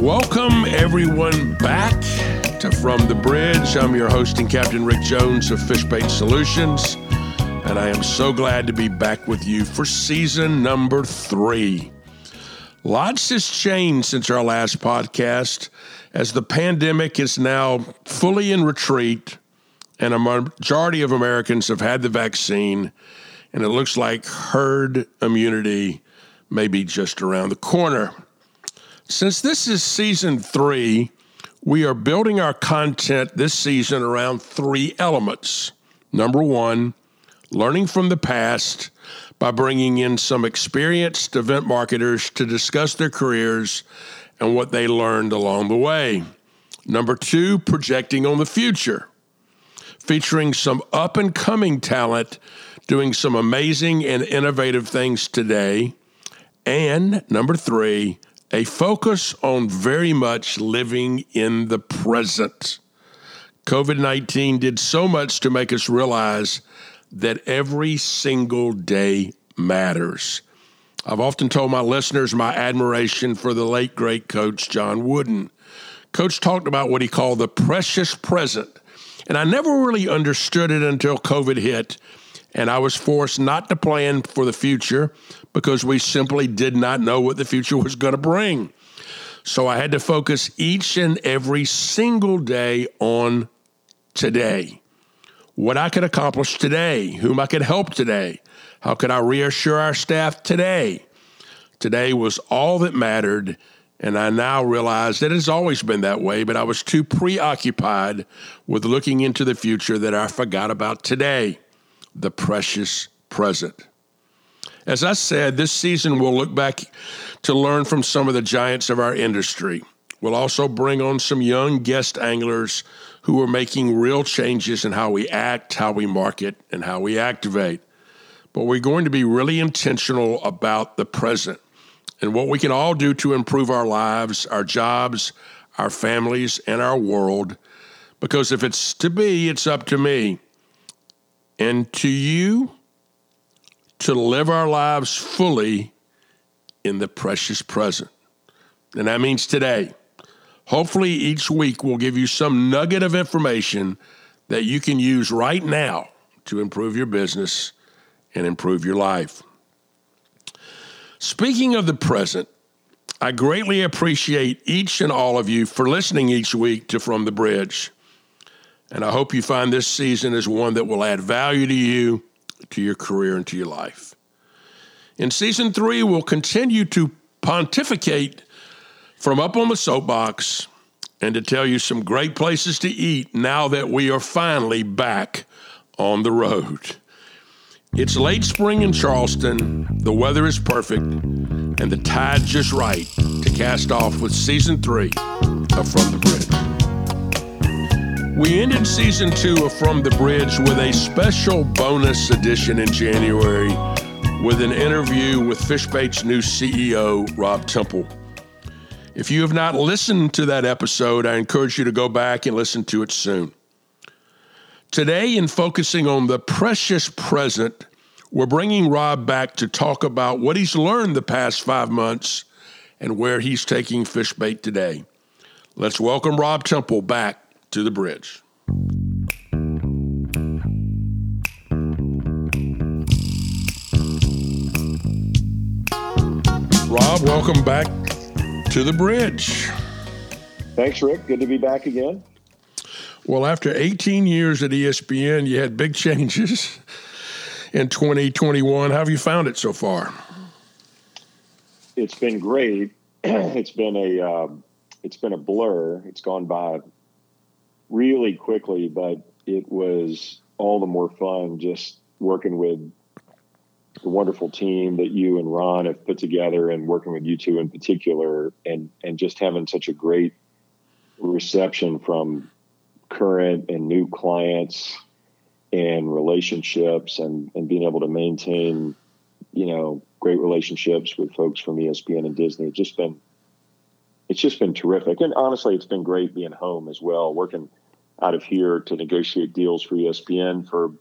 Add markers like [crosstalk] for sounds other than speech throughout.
Welcome, everyone, back to From the Bridge. I'm your host and Captain Rick Jones of Fishbait Solutions, and I am so glad to be back with you for season number three. Lots has changed since our last podcast as the pandemic is now fully in retreat and a majority of Americans have had the vaccine, and it looks like herd immunity may be just around the corner. Since this is season three, we are building our content this season around three elements. Number one, learning from the past by bringing in some experienced event marketers to discuss their careers and what they learned along the way. Number two, projecting on the future, featuring some up and coming talent doing some amazing and innovative things today. And number three, a focus on very much living in the present. COVID 19 did so much to make us realize that every single day matters. I've often told my listeners my admiration for the late, great coach John Wooden. Coach talked about what he called the precious present. And I never really understood it until COVID hit and I was forced not to plan for the future because we simply did not know what the future was going to bring. So I had to focus each and every single day on today. What I could accomplish today, whom I could help today, how could I reassure our staff today? Today was all that mattered, and I now realize that it's always been that way, but I was too preoccupied with looking into the future that I forgot about today the precious present. As I said, this season we'll look back to learn from some of the giants of our industry. We'll also bring on some young guest anglers who are making real changes in how we act, how we market, and how we activate. But we're going to be really intentional about the present and what we can all do to improve our lives, our jobs, our families, and our world. Because if it's to be, it's up to me and to you to live our lives fully in the precious present. And that means today. Hopefully, each week we'll give you some nugget of information that you can use right now to improve your business and improve your life. Speaking of the present, I greatly appreciate each and all of you for listening each week to From the Bridge. And I hope you find this season is one that will add value to you, to your career, and to your life. In season three, we'll continue to pontificate from up on the soapbox and to tell you some great places to eat now that we are finally back on the road. It's late spring in Charleston, the weather is perfect, and the tide just right to cast off with season three of From the Bridge. We ended season two of From the Bridge with a special bonus edition in January with an interview with Fishbait's new CEO, Rob Temple. If you have not listened to that episode, I encourage you to go back and listen to it soon. Today, in focusing on the precious present, we're bringing Rob back to talk about what he's learned the past five months and where he's taking Fishbait today. Let's welcome Rob Temple back to the bridge. Rob, welcome back to the bridge. Thanks, Rick. Good to be back again. Well, after 18 years at ESPN, you had big [laughs] changes in 2021. How have you found it so far? It's been great. [clears throat] it's been a um, it's been a blur. It's gone by really quickly, but it was all the more fun just working with the wonderful team that you and Ron have put together and working with you two in particular and and just having such a great reception from current and new clients and relationships and and being able to maintain you know great relationships with folks from ESPN and Disney. It's just been it's just been terrific. And honestly it's been great being home as well working out of here to negotiate deals for ESPN for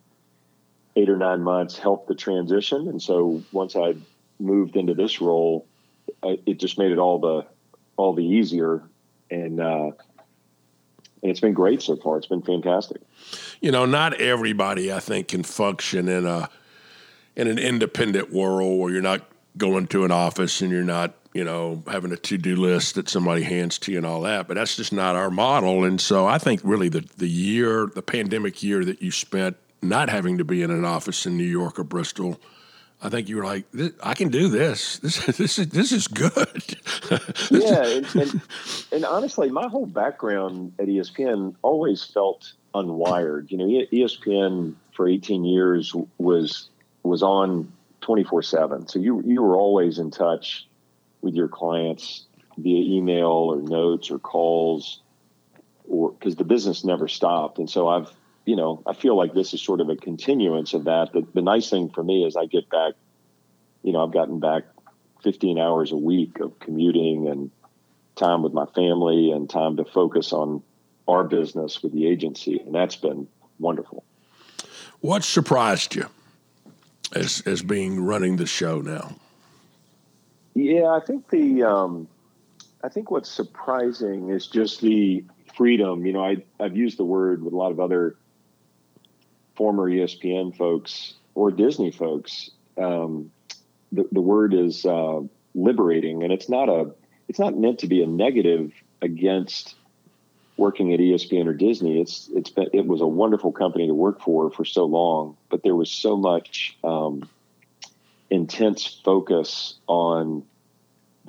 eight or nine months helped the transition. And so once I moved into this role, it just made it all the all the easier and uh, and it's been great so far. It's been fantastic. You know, not everybody I think can function in a in an independent world where you're not going to an office and you're not you know having a to-do list that somebody hands to you and all that but that's just not our model and so i think really the, the year the pandemic year that you spent not having to be in an office in new york or bristol I think you were like, I can do this. [laughs] This this is this is good. [laughs] yeah, and, and, and, honestly, my whole background at ESPN always felt unwired. You know, ESPN for 18 years was was on 24 seven, so you you were always in touch with your clients via email or notes or calls, or because the business never stopped. And so I've you know, I feel like this is sort of a continuance of that. The, the nice thing for me is I get back, you know, I've gotten back 15 hours a week of commuting and time with my family and time to focus on our business with the agency. And that's been wonderful. What surprised you as, as being running the show now? Yeah, I think the, um, I think what's surprising is just the freedom. You know, I, I've used the word with a lot of other former ESPN folks or Disney folks, um, the, the word is uh, liberating, and it's not a it's not meant to be a negative against working at ESPN or Disney. It's it's been it was a wonderful company to work for for so long, but there was so much um, intense focus on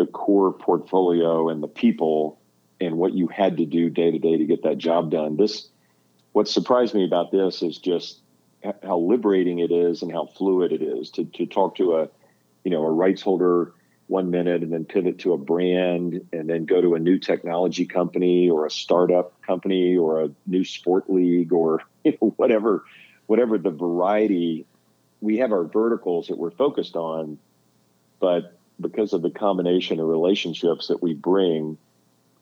the core portfolio and the people and what you had to do day to day to get that job done. This what surprised me about this is just how liberating it is and how fluid it is to, to talk to a you know a rights holder one minute and then pivot to a brand and then go to a new technology company or a startup company or a new sport league or [laughs] you know, whatever whatever the variety we have our verticals that we're focused on but because of the combination of relationships that we bring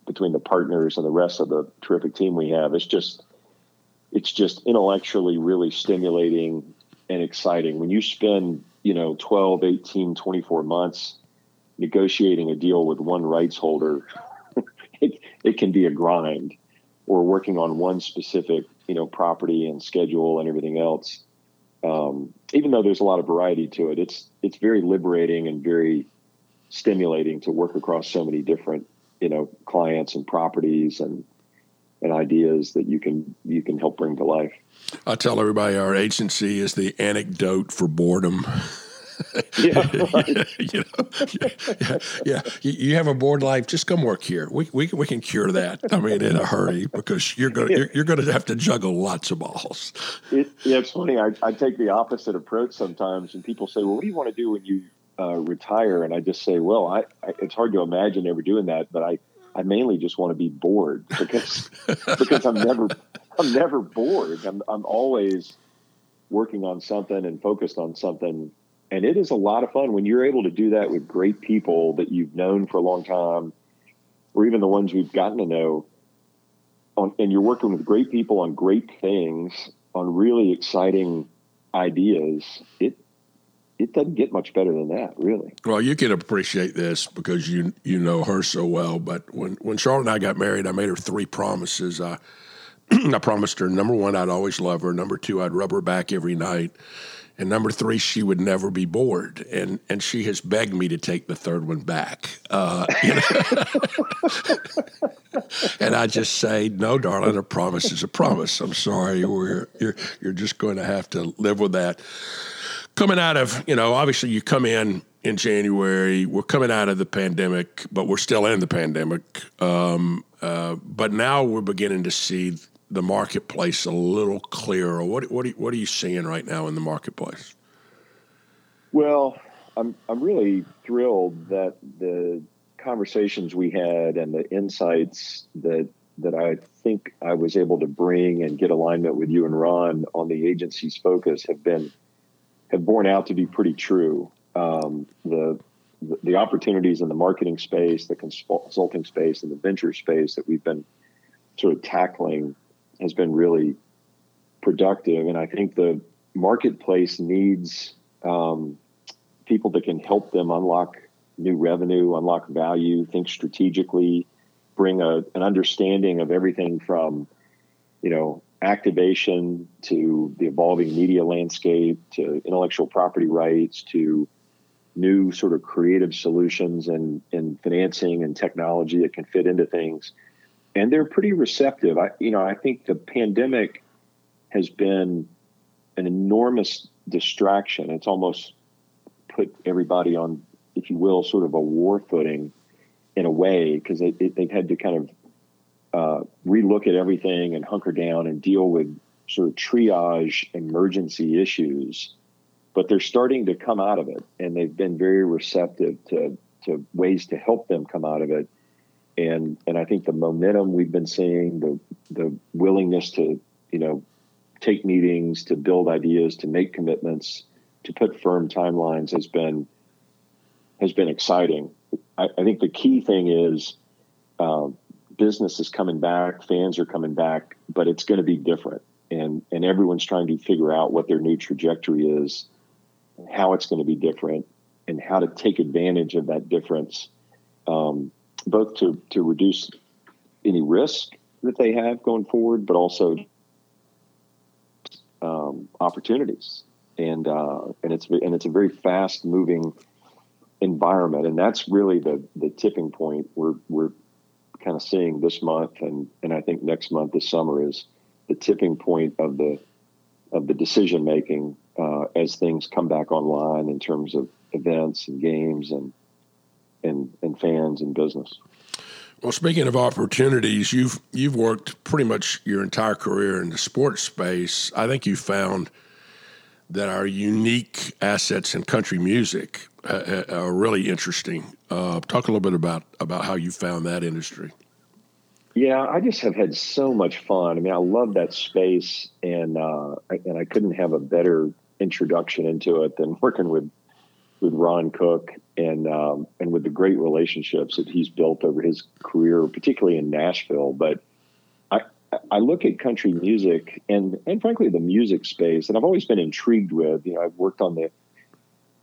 between the partners and the rest of the terrific team we have it's just it's just intellectually really stimulating and exciting. When you spend, you know, 12, 18, 24 months negotiating a deal with one rights holder, [laughs] it, it can be a grind or working on one specific, you know, property and schedule and everything else. Um, even though there's a lot of variety to it, it's, it's very liberating and very stimulating to work across so many different, you know, clients and properties and, and ideas that you can you can help bring to life. I tell everybody our agency is the anecdote for boredom. [laughs] yeah, [laughs] you know, yeah, yeah, You have a bored life. Just come work here. We we we can cure that. I mean, in a hurry because you're gonna you're, you're gonna have to juggle lots of balls. It, yeah, it's funny. I, I take the opposite approach sometimes, and people say, "Well, what do you want to do when you uh, retire?" And I just say, "Well, I, I it's hard to imagine ever doing that, but I I mainly just want to be bored [laughs] because because I'm never I'm never bored. I'm I'm always working on something and focused on something. And it is a lot of fun when you're able to do that with great people that you've known for a long time, or even the ones we've gotten to know. On, and you're working with great people on great things, on really exciting ideas. It it doesn't get much better than that, really. Well, you can appreciate this because you you know her so well. But when when Charlotte and I got married, I made her three promises. I [clears throat] I promised her number one, I'd always love her. Number two, I'd rub her back every night. And number three, she would never be bored. And and she has begged me to take the third one back. Uh, [laughs] you know? [laughs] and I just say, no, darling, a promise is a promise. I'm sorry, we're, you're you're just going to have to live with that coming out of, you know, obviously you come in in January. We're coming out of the pandemic, but we're still in the pandemic. Um, uh, but now we're beginning to see the marketplace a little clearer. What what are, what are you seeing right now in the marketplace? Well, I'm I'm really thrilled that the conversations we had and the insights that that I think I was able to bring and get alignment with you and Ron on the agency's focus have been have borne out to be pretty true. Um, the, the, opportunities in the marketing space, the consulting space, and the venture space that we've been sort of tackling has been really productive. And I think the marketplace needs um, people that can help them unlock new revenue, unlock value, think strategically, bring a, an understanding of everything from, you know, activation to the evolving media landscape to intellectual property rights to new sort of creative solutions and, and financing and technology that can fit into things. And they're pretty receptive. I, you know, I think the pandemic has been an enormous distraction. It's almost put everybody on, if you will, sort of a war footing in a way because they, they've had to kind of uh, relook at everything and hunker down and deal with sort of triage emergency issues. But they're starting to come out of it, and they've been very receptive to to ways to help them come out of it. And and I think the momentum we've been seeing, the the willingness to you know take meetings, to build ideas, to make commitments, to put firm timelines has been has been exciting. I, I think the key thing is uh, business is coming back, fans are coming back, but it's going to be different, and and everyone's trying to figure out what their new trajectory is, how it's going to be different, and how to take advantage of that difference, um, both to to reduce any risk that they have going forward, but also um, opportunities. And uh, and it's and it's a very fast moving environment, and that's really the the tipping point. We're we're kind of seeing this month, and and I think next month, this summer, is the tipping point of the of the decision making uh, as things come back online in terms of events and games and and and fans and business. Well, speaking of opportunities, you've you've worked pretty much your entire career in the sports space. I think you found that our unique assets in country music are really interesting. Uh, talk a little bit about about how you found that industry. Yeah, I just have had so much fun. I mean, I love that space, and uh, and I couldn't have a better introduction into it than working with with Ron Cook and um, and with the great relationships that he's built over his career, particularly in Nashville. But I I look at country music and and frankly the music space, and I've always been intrigued with. You know, I've worked on the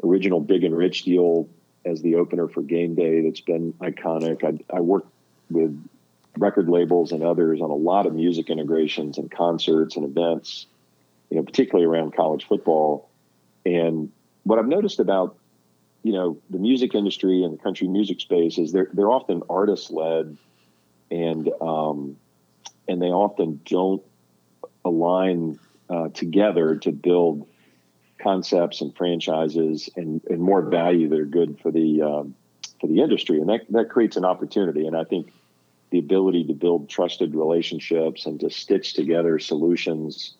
original Big and Rich deal as the opener for Game Day. That's been iconic. I, I worked with record labels and others on a lot of music integrations and concerts and events, you know, particularly around college football. And what I've noticed about you know the music industry and the country music space is they're they're often artist led and um, and they often don't align uh, together to build concepts and franchises and, and more value that are good for the um, for the industry. And that that creates an opportunity. And I think the ability to build trusted relationships and to stitch together solutions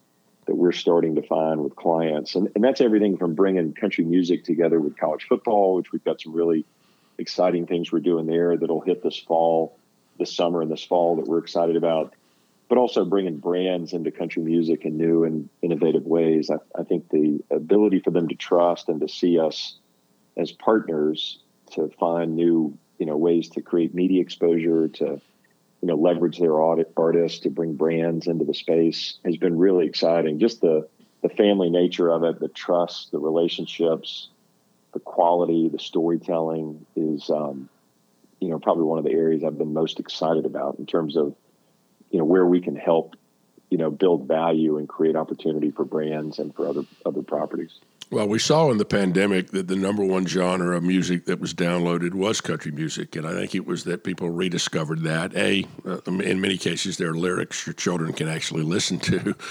that we're starting to find with clients. And, and that's everything from bringing country music together with college football, which we've got some really exciting things we're doing there that'll hit this fall, this summer and this fall that we're excited about, but also bringing brands into country music in new and innovative ways. I, I think the ability for them to trust and to see us as partners to find new, you know, ways to create media exposure, to you know leverage their audit artists to bring brands into the space has been really exciting. Just the the family nature of it, the trust, the relationships, the quality, the storytelling is um, you know probably one of the areas I've been most excited about in terms of you know where we can help you know build value and create opportunity for brands and for other other properties. Well, we saw in the pandemic that the number one genre of music that was downloaded was country music, and I think it was that people rediscovered that. A, uh, in many cases, there are lyrics your children can actually listen to. [laughs]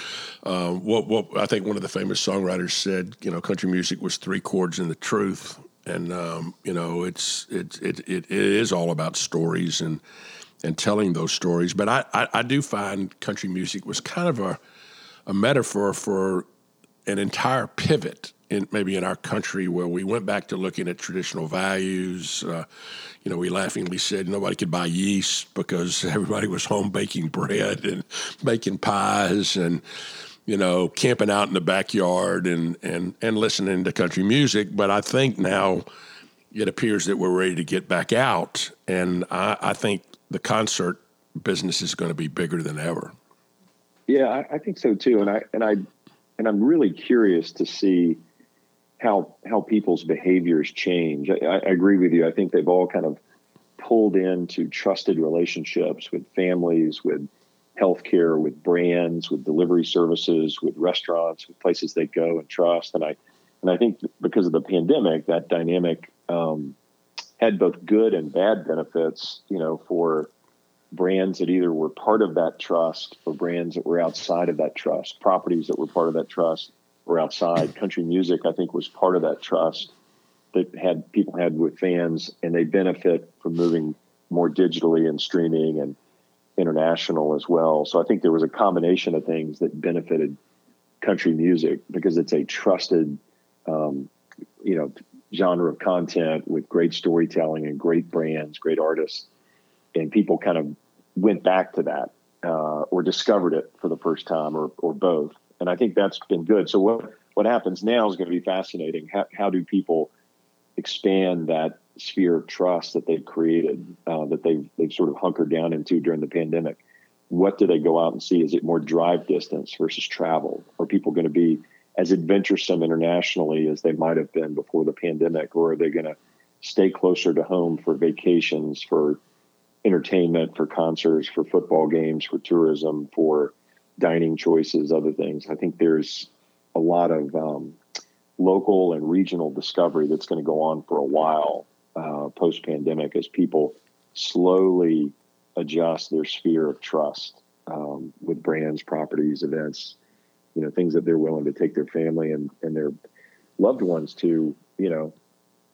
Uh, what, what I think one of the famous songwriters said, you know, country music was three chords and the truth, and um, you know, it's it, it it it is all about stories and and telling those stories. But I, I, I do find country music was kind of a a metaphor for an entire pivot in maybe in our country where we went back to looking at traditional values. Uh, you know, we laughingly said nobody could buy yeast because [laughs] everybody was home baking bread and baking pies and you know camping out in the backyard and and and listening to country music. But I think now it appears that we're ready to get back out, and I, I think the concert business is going to be bigger than ever. Yeah, I, I think so too, and I and I and I'm really curious to see how how people's behaviors change. I, I, agree with you. I think they've all kind of pulled into trusted relationships with families, with healthcare, with brands, with delivery services, with restaurants, with places they go and trust. And I, and I think because of the pandemic, that dynamic um, had both good and bad benefits. You know, for brands that either were part of that trust or brands that were outside of that trust, properties that were part of that trust or outside. Country music, I think, was part of that trust that had people had with fans, and they benefit from moving more digitally and streaming and international as well. So I think there was a combination of things that benefited country music because it's a trusted, um, you know, genre of content with great storytelling and great brands, great artists, and people kind of went back to that uh, or discovered it for the first time or or both. And I think that's been good. So what what happens now is going to be fascinating. How, how do people expand that sphere of trust that they've created, uh, that they've they've sort of hunkered down into during the pandemic. What do they go out and see? Is it more drive distance versus travel? Are people going to be as adventuresome internationally as they might have been before the pandemic, or are they going to stay closer to home for vacations, for entertainment, for concerts, for football games, for tourism, for dining choices, other things? I think there's a lot of um, local and regional discovery that's going to go on for a while uh, post pandemic as people slowly adjust their sphere of trust um, with brands, properties, events, you know, things that they're willing to take their family and, and their loved ones to, you know,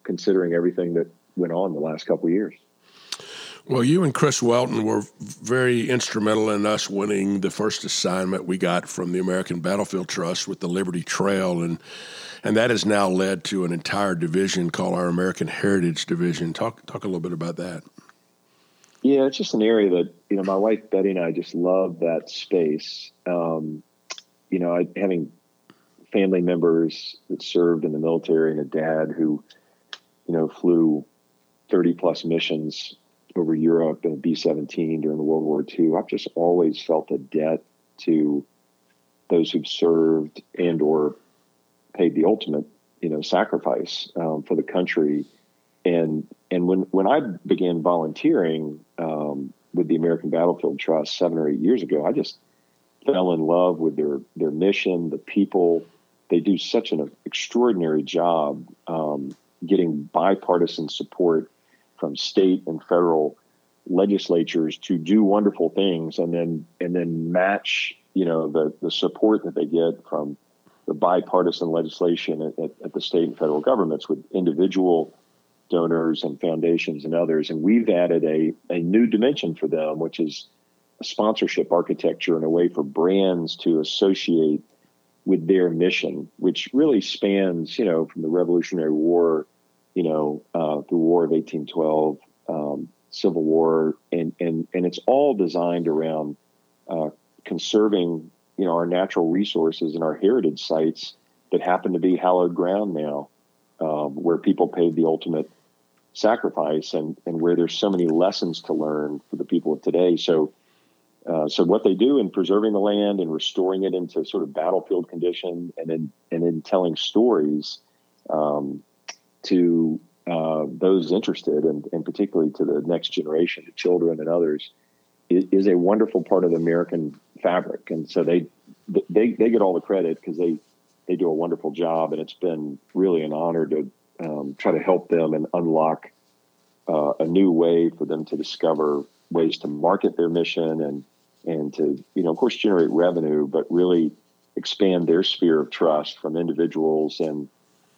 considering everything that went on the last couple of years. Well, you and Chris Welton were very instrumental in us winning the first assignment we got from the American Battlefield Trust with the Liberty Trail, and and that has now led to an entire division called our American Heritage Division. Talk talk a little bit about that. Yeah, it's just an area that you know my wife Betty and I just love that space. Um, you know, I, having family members that served in the military and a dad who, you know, flew thirty plus missions over Europe in a B seventeen during World War II. I've just always felt a debt to those who've served and or paid the ultimate, you know, sacrifice um, for the country. And and when when I began volunteering um, with the American Battlefield Trust seven or eight years ago, I just fell in love with their their mission, the people. They do such an extraordinary job um, getting bipartisan support from state and federal legislatures to do wonderful things, and then and then match you know the the support that they get from the bipartisan legislation at, at, the state and federal governments with individual donors and foundations and others. And we've added a, a new dimension for them, which is sponsorship architecture and a way for brands to associate with their mission, which really spans, you know, from the Revolutionary War, you know, uh, the War of 1812, um, Civil War, and, and, and it's all designed around uh, conserving you know our natural resources and our heritage sites that happen to be hallowed ground now, um, where people paid the ultimate sacrifice and and where there's so many lessons to learn for the people of today. So. Uh, so what they do in preserving the land and restoring it into sort of battlefield condition, and in and in telling stories um, to uh, those interested, and, and particularly to the next generation, to children and others, is a wonderful part of the American fabric, and so they they they get all the credit because they they do a wonderful job, and it's been really an honor to um, try to help them and unlock uh, a new way for them to discover ways to market their mission and and to you know of course generate revenue, but really expand their sphere of trust from individuals and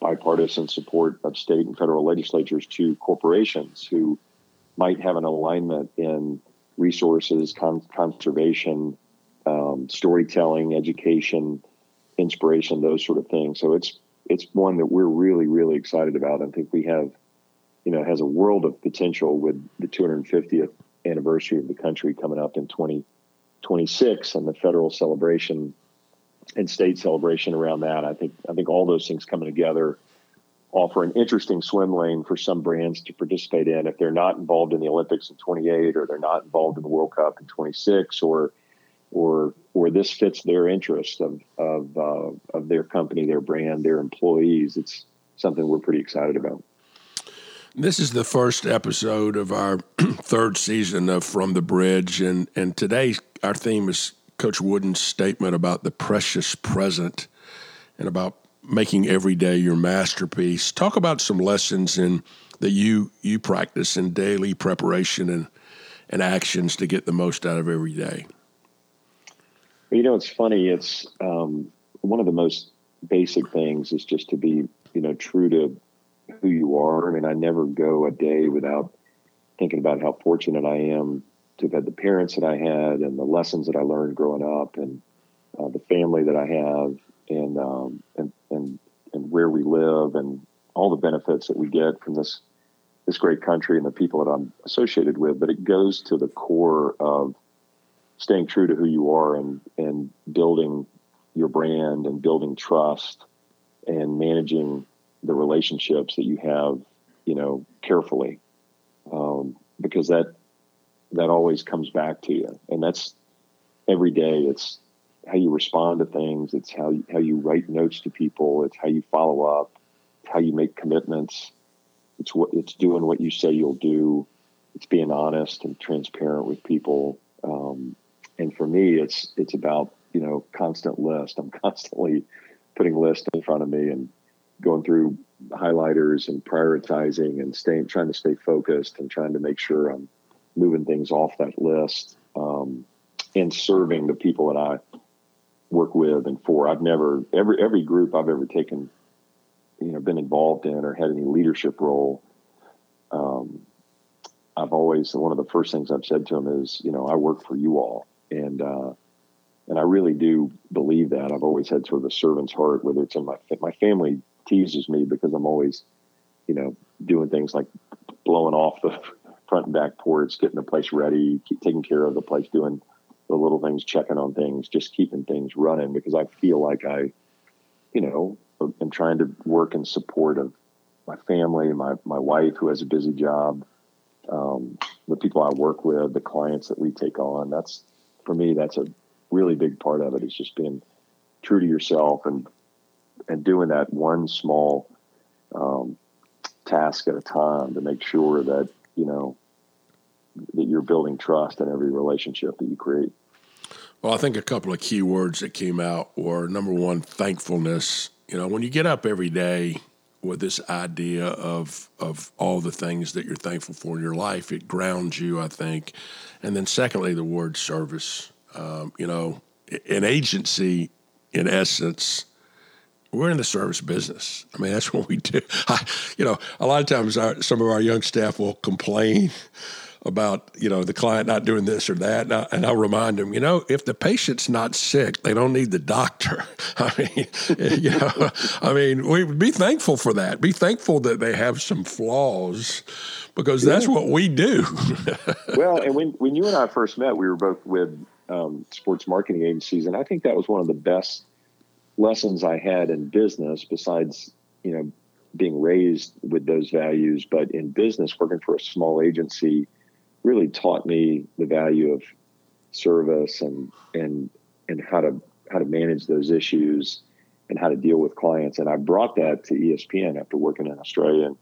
bipartisan support of state and federal legislatures to corporations who might have an alignment in resources, con- conservation, um, storytelling, education, inspiration, those sort of things. So it's it's one that we're really really excited about. I think we have, you know, has a world of potential with the 250th anniversary of the country coming up in 2026 and the federal celebration and state celebration around that. I think I think all those things coming together offer an interesting swim lane for some brands to participate in if they're not involved in the Olympics in 28 or they're not involved in the World Cup in 26 or or or this fits their interest of of uh, of their company, their brand, their employees. It's something we're pretty excited about. This is the first episode of our [clears throat] third season of From the Bridge, and and today our theme is Coach Wooden's statement about the precious present and about making every day your masterpiece. Talk about some lessons in that you you practice in daily preparation and and actions to get the most out of every day. You know, it's funny. It's um, one of the most basic things is just to be you know true to who you are. I mean, I never go a day without thinking about how fortunate I am to have had the parents that I had and the lessons that I learned growing up and uh, the family that I have and, um, and, and, and where we live and all the benefits that we get from this, this great country and the people that I'm associated with. But it goes to the core of staying true to who you are and, and building your brand and building trust and managing the relationships that you have, you know, carefully, um, because that that always comes back to you, and that's every day. It's how you respond to things. It's how you, how you write notes to people. It's how you follow up. It's how you make commitments. It's what it's doing what you say you'll do. It's being honest and transparent with people. Um, and for me, it's it's about you know constant list. I'm [laughs] constantly putting lists in front of me and going through highlighters and prioritizing and staying, trying to stay focused and trying to make sure I'm moving things off that list um, and serving the people that I work with and for. I've never every every group I've ever taken, you know, been involved in or had any leadership role. Um, I've always one of the first things I've said to them is, you know, I work for you all, and uh, and I really do believe that. I've always had sort of a servant's heart, whether it's in my my family teases me because I'm always, you know, doing things like blowing off the [laughs] front and back ports, getting the place ready, taking care of the place, doing the little things, checking on things, just keeping things running because I feel like I, you know, am trying to work in support of my family, my my wife who has a busy job, um, the people I work with, the clients that we take on. That's for me. That's a really big part of it. Is just being true to yourself and and doing that one small um, task at a time to make sure that you know that you're building trust in every relationship that you create. Well, I think a couple of key words that came out were number one, thankfulness. You know, when you get up every day with this idea of of all the things that you're thankful for in your life, it grounds you, I think. And then secondly, the word service. Um, you know, an agency, in essence, we're in the service business. I mean, that's [laughs] what we do. I, you know, a lot of times our, some of our young staff will complain about you know the client not doing this or that, and, I, and I'll remind them, you know, if the patient's not sick, they don't need the doctor. [laughs] I mean, [laughs] you know, I mean, we be thankful for that. Be thankful that they have some flaws, because that's what we do. well, and when when you and I first met, we were both with um, sports marketing agencies, and I think that was one of the best lessons I had in business, besides you know being raised with those values, but in business, working for a small agency, really taught me the value of service and and and how to how to manage those issues and how to deal with clients. And I brought that to ESPN after working in Australia and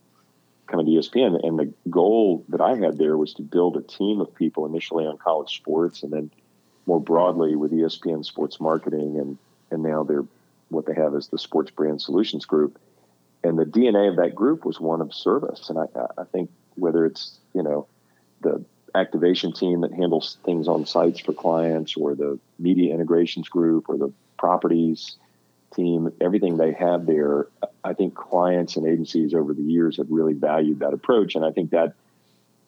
coming to ESPN. And the goal that I had there was to build a team of people initially on college sports and then more broadly with ESPN sports marketing and and now they're what they have is the Sports Brand Solutions Group, and the DNA of that group was one of service. And I, I think whether it's you know the activation team that handles things on sites for clients, or the media integrations group, or the properties team, everything they have there, I think clients and agencies over the years have really valued that approach, and I think that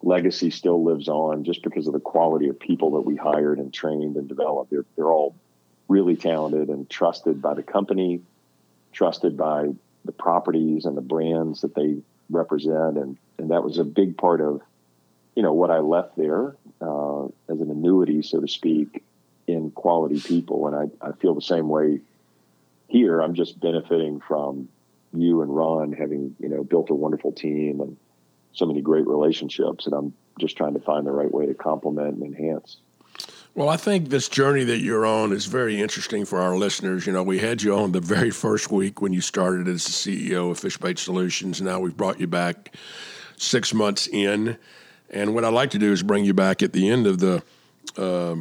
legacy still lives on just because of the quality of people that we hired and trained and developed. They're they're all really talented and trusted by the company, trusted by the properties and the brands that they represent, and and that was a big part of, you know, what I left there uh, as an annuity, so to speak, in quality people, and I I feel the same way here. I'm just benefiting from you and Ron having you know built a wonderful team and so many great relationships, and I'm just trying to find the right way to complement and enhance. Well, I think this journey that you're on is very interesting for our listeners. You know, we had you on the very first week when you started as the CEO of Fishbait Solutions. Now we've brought you back six months in. And what I'd like to do is bring you back at the end of the uh,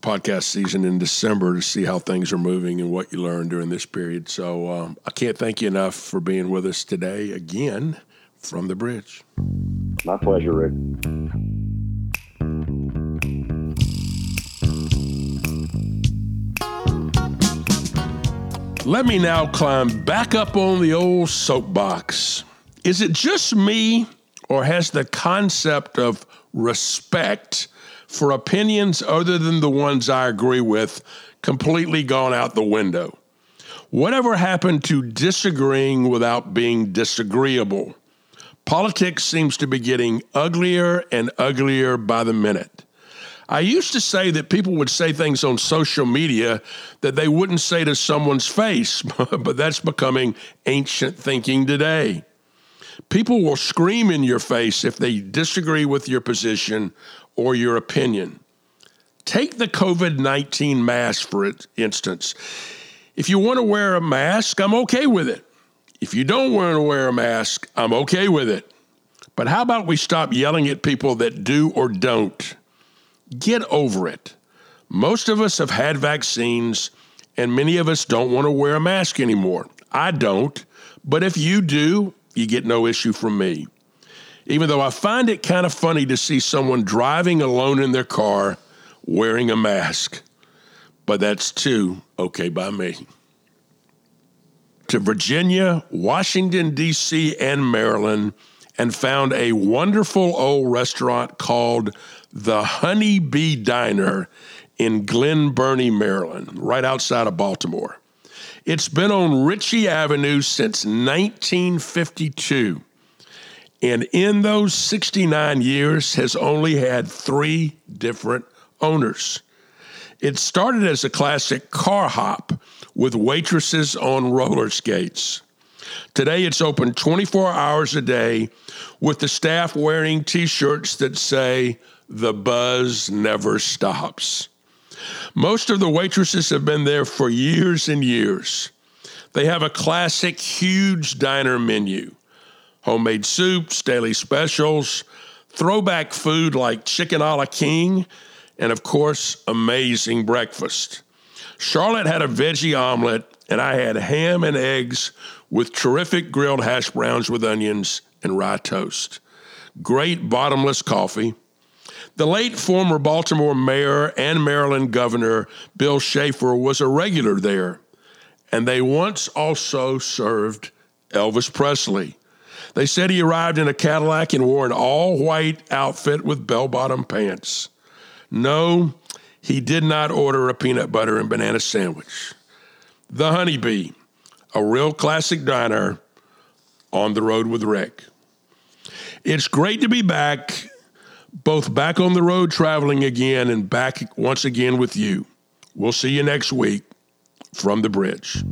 podcast season in December to see how things are moving and what you learned during this period. So um, I can't thank you enough for being with us today again from the bridge. My pleasure, Rick. Let me now climb back up on the old soapbox. Is it just me, or has the concept of respect for opinions other than the ones I agree with completely gone out the window? Whatever happened to disagreeing without being disagreeable? Politics seems to be getting uglier and uglier by the minute. I used to say that people would say things on social media that they wouldn't say to someone's face, [laughs] but that's becoming ancient thinking today. People will scream in your face if they disagree with your position or your opinion. Take the COVID 19 mask, for instance. If you want to wear a mask, I'm okay with it. If you don't want to wear a mask, I'm okay with it. But how about we stop yelling at people that do or don't? Get over it. Most of us have had vaccines, and many of us don't want to wear a mask anymore. I don't, but if you do, you get no issue from me. Even though I find it kind of funny to see someone driving alone in their car wearing a mask, but that's too okay by me. To Virginia, Washington, D.C., and Maryland, and found a wonderful old restaurant called the Honey Bee Diner in Glen Burnie, Maryland, right outside of Baltimore. It's been on Ritchie Avenue since 1952. And in those 69 years has only had three different owners. It started as a classic car hop with waitresses on roller skates. Today it's open 24 hours a day with the staff wearing t shirts that say, the buzz never stops. Most of the waitresses have been there for years and years. They have a classic, huge diner menu homemade soups, daily specials, throwback food like chicken a la king, and of course, amazing breakfast. Charlotte had a veggie omelet, and I had ham and eggs with terrific grilled hash browns with onions and rye toast. Great bottomless coffee the late former Baltimore mayor and Maryland governor Bill Schaefer was a regular there, and they once also served Elvis Presley. They said he arrived in a Cadillac and wore an all white outfit with bell bottom pants. No, he did not order a peanut butter and banana sandwich. The Honeybee, a real classic diner on the road with Rick. It's great to be back both back on the road traveling again and back once again with you. We'll see you next week from the bridge.